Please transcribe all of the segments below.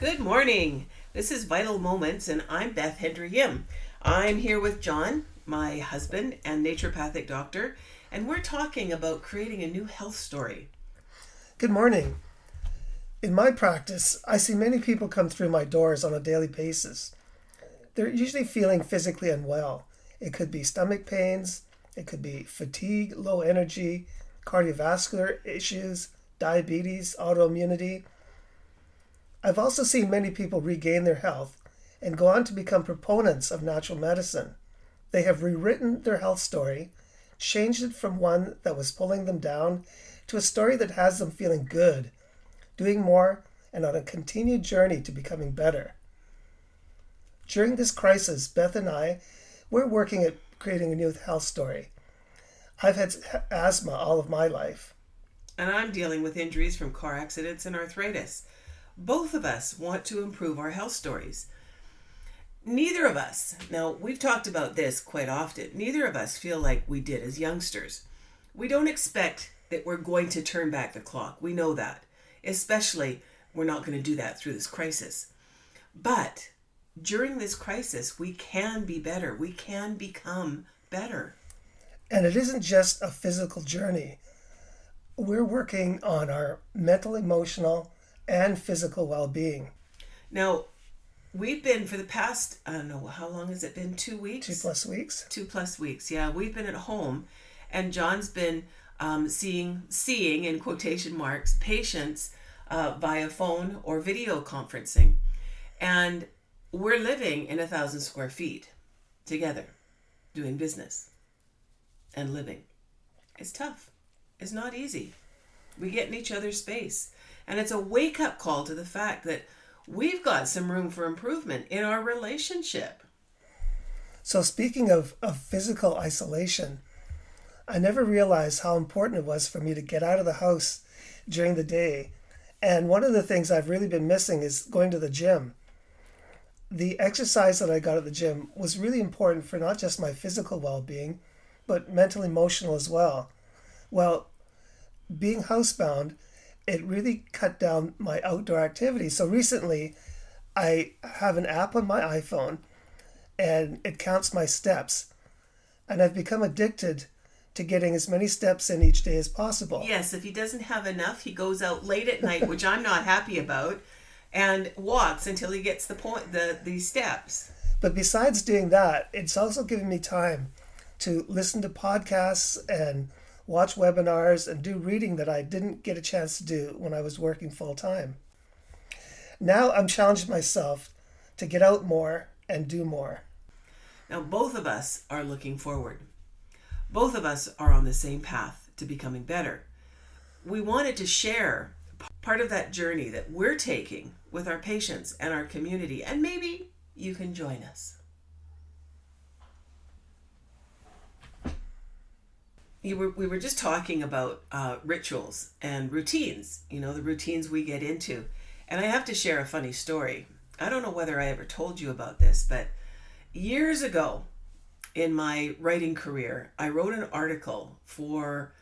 Good morning. This is Vital Moments, and I'm Beth Hendry Yim. I'm here with John, my husband and naturopathic doctor, and we're talking about creating a new health story. Good morning. In my practice, I see many people come through my doors on a daily basis. They're usually feeling physically unwell. It could be stomach pains, it could be fatigue, low energy, cardiovascular issues, diabetes, autoimmunity. I've also seen many people regain their health and go on to become proponents of natural medicine. They have rewritten their health story, changed it from one that was pulling them down to a story that has them feeling good, doing more, and on a continued journey to becoming better. During this crisis, Beth and I, we're working at creating a new health story. I've had asthma all of my life. And I'm dealing with injuries from car accidents and arthritis. Both of us want to improve our health stories. Neither of us, now we've talked about this quite often, neither of us feel like we did as youngsters. We don't expect that we're going to turn back the clock. We know that. Especially, we're not going to do that through this crisis. But during this crisis, we can be better. We can become better. And it isn't just a physical journey. We're working on our mental, emotional, and physical well being. Now, we've been for the past, I don't know, how long has it been? Two weeks? Two plus weeks. Two plus weeks, yeah. We've been at home, and John's been um, seeing, seeing in quotation marks, patients uh, via phone or video conferencing. And we're living in a thousand square feet together, doing business and living. It's tough. It's not easy. We get in each other's space. And it's a wake up call to the fact that we've got some room for improvement in our relationship. So, speaking of, of physical isolation, I never realized how important it was for me to get out of the house during the day. And one of the things I've really been missing is going to the gym. The exercise that I got at the gym was really important for not just my physical well being, but mental, emotional as well. Well, being housebound, it really cut down my outdoor activity. So recently, I have an app on my iPhone and it counts my steps. And I've become addicted to getting as many steps in each day as possible. Yes, if he doesn't have enough, he goes out late at night, which I'm not happy about, and walks until he gets the point the the steps. But besides doing that, it's also giving me time to listen to podcasts and watch webinars and do reading that I didn't get a chance to do when I was working full time. Now I'm challenging myself to get out more and do more. Now, both of us are looking forward. Both of us are on the same path to becoming better. We wanted to share part of that journey that we're taking with our patients and our community, and maybe you can join us. You were, we were just talking about uh, rituals and routines, you know, the routines we get into. And I have to share a funny story. I don't know whether I ever told you about this, but years ago, in my writing career, I wrote an article for,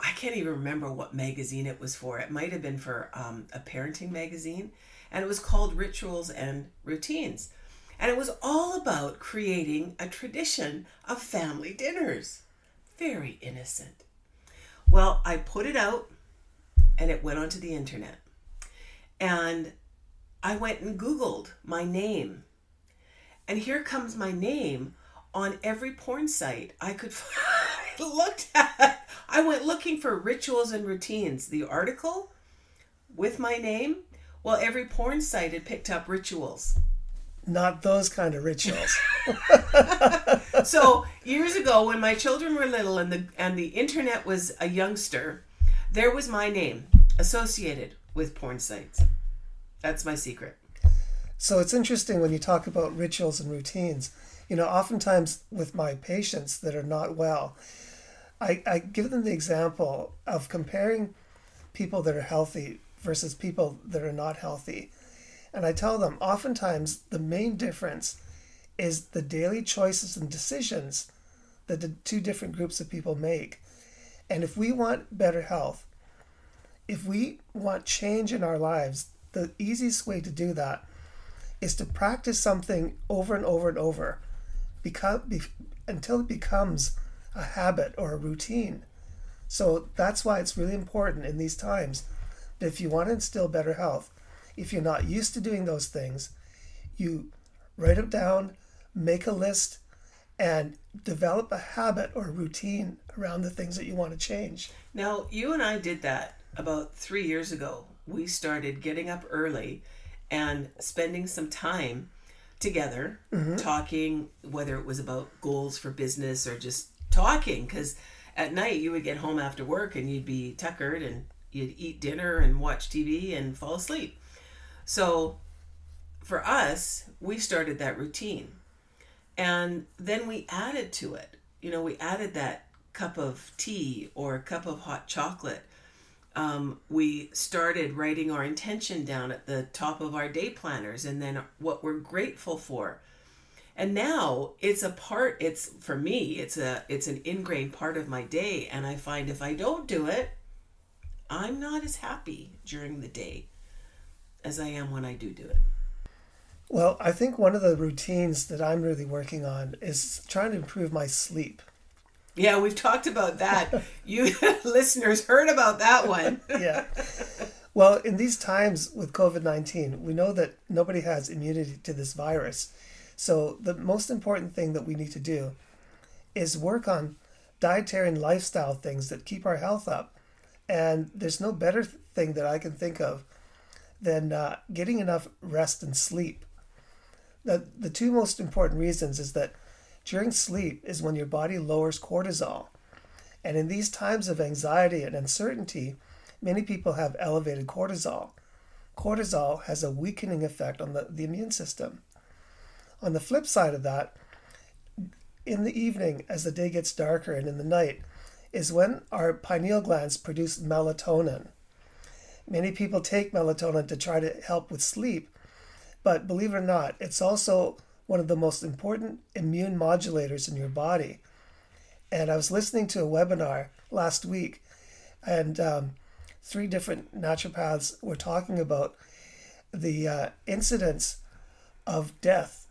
I can't even remember what magazine it was for. It might have been for um, a parenting magazine, and it was called Rituals and Routines. And it was all about creating a tradition of family dinners. Very innocent. Well, I put it out and it went onto the internet. And I went and Googled my name. And here comes my name on every porn site I could looked at. I went looking for rituals and routines. The article with my name, well, every porn site had picked up rituals. Not those kind of rituals. so years ago, when my children were little and the and the internet was a youngster, there was my name associated with porn sites. That's my secret. So it's interesting when you talk about rituals and routines you know, oftentimes with my patients that are not well, I, I give them the example of comparing people that are healthy versus people that are not healthy. And I tell them oftentimes the main difference is the daily choices and decisions that the two different groups of people make. And if we want better health, if we want change in our lives, the easiest way to do that is to practice something over and over and over be, until it becomes a habit or a routine. So that's why it's really important in these times that if you want to instill better health, if you're not used to doing those things, you write them down, make a list, and develop a habit or routine around the things that you want to change. Now, you and I did that about three years ago. We started getting up early and spending some time together, mm-hmm. talking, whether it was about goals for business or just talking, because at night you would get home after work and you'd be tuckered and you'd eat dinner and watch TV and fall asleep. So for us, we started that routine. And then we added to it. You know, we added that cup of tea or a cup of hot chocolate. Um, we started writing our intention down at the top of our day planners and then what we're grateful for. And now it's a part it's for me it's a it's an ingrained part of my day and I find if I don't do it I'm not as happy during the day as I am when I do do it. Well, I think one of the routines that I'm really working on is trying to improve my sleep. Yeah, we've talked about that. you listeners heard about that one. yeah. Well, in these times with COVID 19, we know that nobody has immunity to this virus. So, the most important thing that we need to do is work on dietary and lifestyle things that keep our health up. And there's no better thing that I can think of than uh, getting enough rest and sleep the, the two most important reasons is that during sleep is when your body lowers cortisol. And in these times of anxiety and uncertainty, many people have elevated cortisol. Cortisol has a weakening effect on the, the immune system. On the flip side of that, in the evening, as the day gets darker and in the night, is when our pineal glands produce melatonin. Many people take melatonin to try to help with sleep, but believe it or not, it's also one of the most important immune modulators in your body. And I was listening to a webinar last week, and um, three different naturopaths were talking about the uh, incidence of death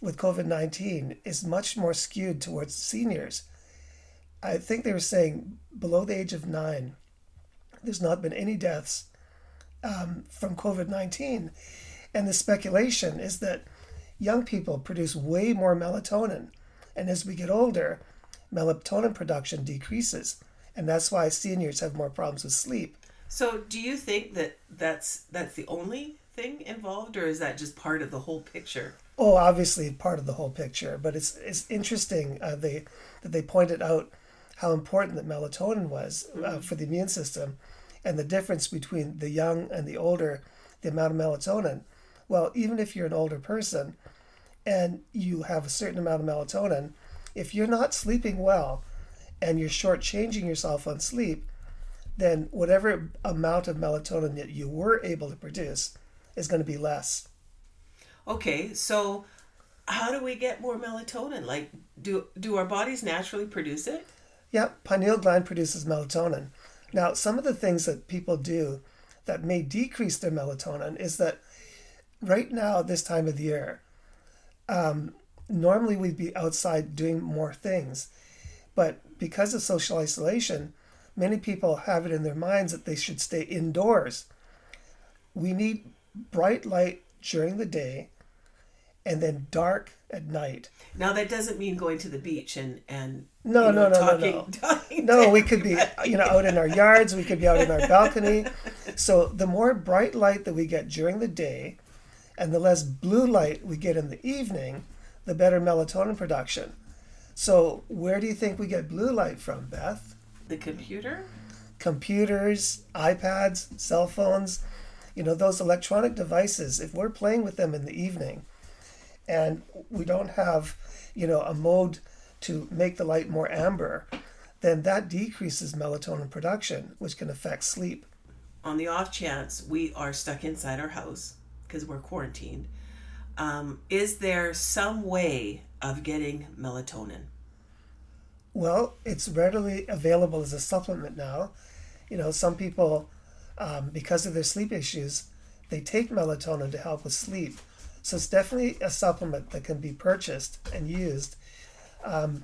with COVID 19 is much more skewed towards seniors. I think they were saying below the age of nine, there's not been any deaths um, from COVID 19. And the speculation is that young people produce way more melatonin. And as we get older, melatonin production decreases. And that's why seniors have more problems with sleep. So, do you think that that's that's the only thing involved, or is that just part of the whole picture? Oh, obviously part of the whole picture, but it's it's interesting uh, they that they pointed out how important that melatonin was uh, mm-hmm. for the immune system, and the difference between the young and the older, the amount of melatonin. Well, even if you're an older person and you have a certain amount of melatonin, if you're not sleeping well and you're shortchanging yourself on sleep, then whatever amount of melatonin that you were able to produce is going to be less. Okay, so how do we get more melatonin? Like, do do our bodies naturally produce it? Yeah, pineal gland produces melatonin. Now, some of the things that people do that may decrease their melatonin is that right now, this time of the year, um, normally we'd be outside doing more things. But because of social isolation, many people have it in their minds that they should stay indoors. We need bright light during the day and then dark at night. Now that doesn't mean going to the beach and and no know, no no talking, no no talking no we could be you know out in our yards we could be out in our balcony. So the more bright light that we get during the day, and the less blue light we get in the evening, the better melatonin production. So, where do you think we get blue light from, Beth? The computer? Computers, iPads, cell phones, you know, those electronic devices, if we're playing with them in the evening and we don't have, you know, a mode to make the light more amber, then that decreases melatonin production, which can affect sleep. On the off chance we are stuck inside our house, because we're quarantined. Um, is there some way of getting melatonin? Well, it's readily available as a supplement now. You know, some people, um, because of their sleep issues, they take melatonin to help with sleep. So it's definitely a supplement that can be purchased and used. Um,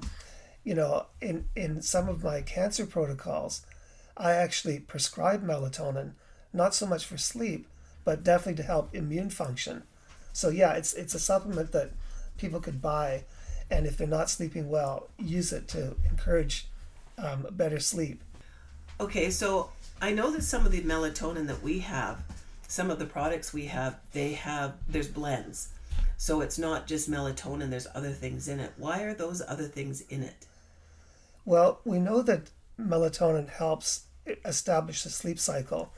you know, in, in some of my cancer protocols, I actually prescribe melatonin, not so much for sleep, but definitely to help immune function. So yeah, it's it's a supplement that people could buy, and if they're not sleeping well, use it to encourage um, better sleep. Okay, so I know that some of the melatonin that we have, some of the products we have, they have there's blends. So it's not just melatonin, there's other things in it. Why are those other things in it? Well, we know that melatonin helps establish the sleep cycle,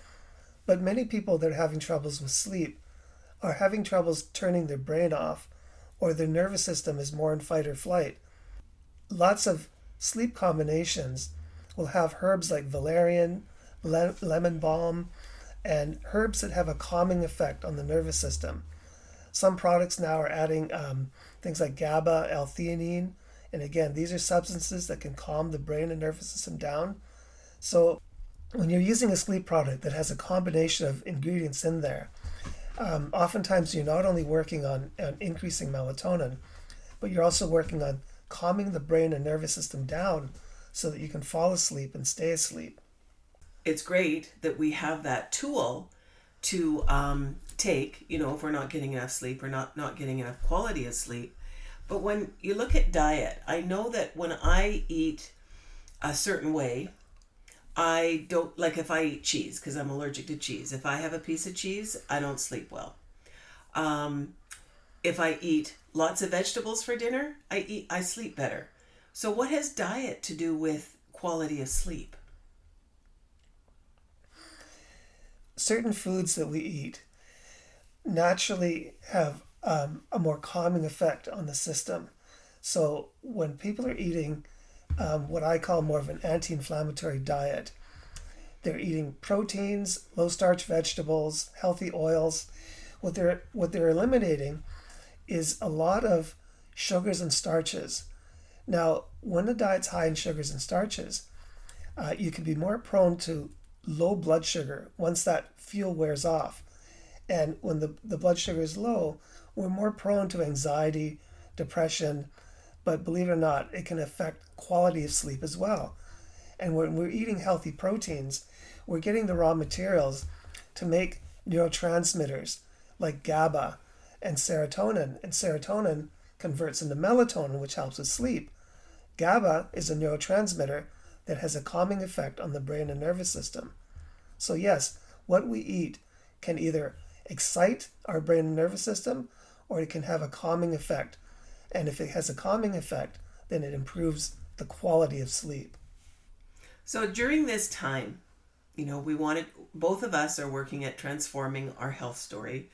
but many people that are having troubles with sleep are having troubles turning their brain off or their nervous system is more in fight or flight. Lots of sleep combinations will have herbs like valerian, le- lemon balm, and herbs that have a calming effect on the nervous system. Some products now are adding um, things like GABA, L-theanine, and again, these are substances that can calm the brain and nervous system down. So, when you're using a sleep product that has a combination of ingredients in there, um, oftentimes you're not only working on, on increasing melatonin, but you're also working on calming the brain and nervous system down so that you can fall asleep and stay asleep. It's great that we have that tool to um, take, you know, if we're not getting enough sleep or not, not getting enough quality of sleep. But when you look at diet, I know that when I eat a certain way, I don't like if I eat cheese because I'm allergic to cheese. If I have a piece of cheese, I don't sleep well. Um, if I eat lots of vegetables for dinner, I eat I sleep better. So what has diet to do with quality of sleep? Certain foods that we eat naturally have um, a more calming effect on the system. So when people are eating um, what I call more of an anti-inflammatory diet, they're eating proteins, low-starch vegetables, healthy oils. What they're what they're eliminating is a lot of sugars and starches. Now, when the diet's high in sugars and starches, uh, you can be more prone to low blood sugar once that fuel wears off. And when the, the blood sugar is low, we're more prone to anxiety, depression, but believe it or not, it can affect quality of sleep as well. And when we're eating healthy proteins, we're getting the raw materials to make neurotransmitters like GABA and serotonin. And serotonin converts into melatonin, which helps with sleep. GABA is a neurotransmitter that has a calming effect on the brain and nervous system. So, yes, what we eat can either excite our brain and nervous system or it can have a calming effect. And if it has a calming effect, then it improves the quality of sleep. So during this time, you know, we wanted, both of us are working at transforming our health story.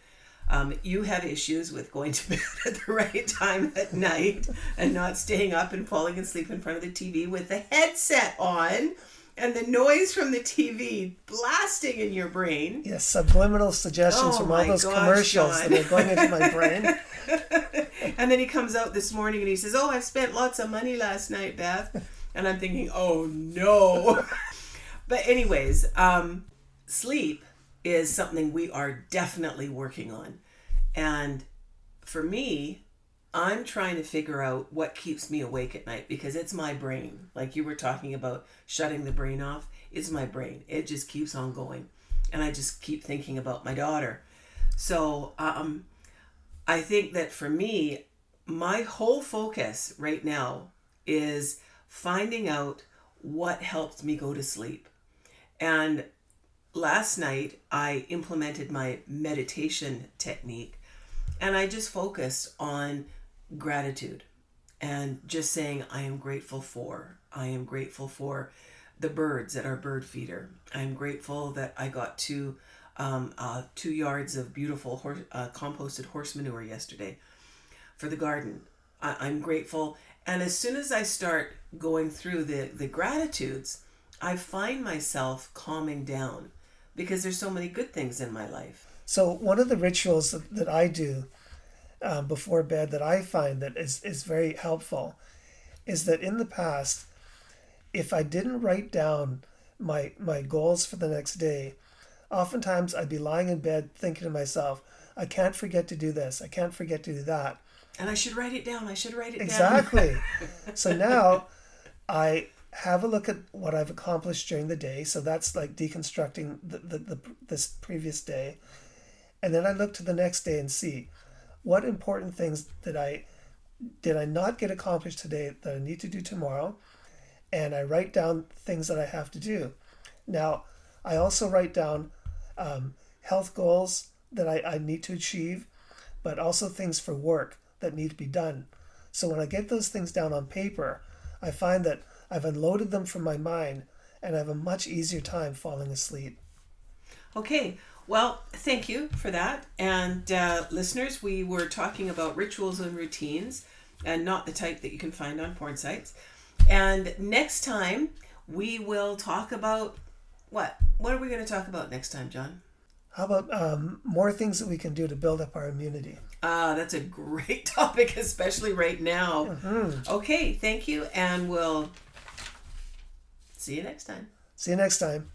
Um, you have issues with going to bed at the right time at night and not staying up and falling asleep in front of the TV with the headset on and the noise from the TV blasting in your brain. Yes, subliminal suggestions oh from all those gosh, commercials John. that are going into my brain. and then he comes out this morning and he says, "Oh, I've spent lots of money last night, Beth," and I'm thinking, "Oh no." but anyways, um, sleep is something we are definitely working on, and for me, I'm trying to figure out what keeps me awake at night because it's my brain. Like you were talking about shutting the brain off, it's my brain. It just keeps on going. And I just keep thinking about my daughter. So um, I think that for me, my whole focus right now is finding out what helps me go to sleep. And last night, I implemented my meditation technique and I just focused on gratitude and just saying, I am grateful for. I am grateful for the birds at our bird feeder. I'm grateful that I got two, um, uh, two yards of beautiful horse, uh, composted horse manure yesterday for the garden. I, I'm grateful. And as soon as I start going through the, the gratitudes, I find myself calming down because there's so many good things in my life. So, one of the rituals that, that I do um, before bed that I find that is, is very helpful is that in the past, if I didn't write down my my goals for the next day, oftentimes I'd be lying in bed thinking to myself, I can't forget to do this. I can't forget to do that. And I should write it down. I should write it Exactly. down. Exactly. so now I have a look at what I've accomplished during the day. So that's like deconstructing the, the, the this previous day. And then I look to the next day and see what important things did I did I not get accomplished today that I need to do tomorrow? And I write down things that I have to do. Now, I also write down um, health goals that I, I need to achieve, but also things for work that need to be done. So when I get those things down on paper, I find that I've unloaded them from my mind and I have a much easier time falling asleep. Okay, well, thank you for that. And uh, listeners, we were talking about rituals and routines and not the type that you can find on porn sites. And next time, we will talk about what? What are we going to talk about next time, John? How about um, more things that we can do to build up our immunity? Ah, that's a great topic, especially right now. Okay, thank you, and we'll see you next time. See you next time.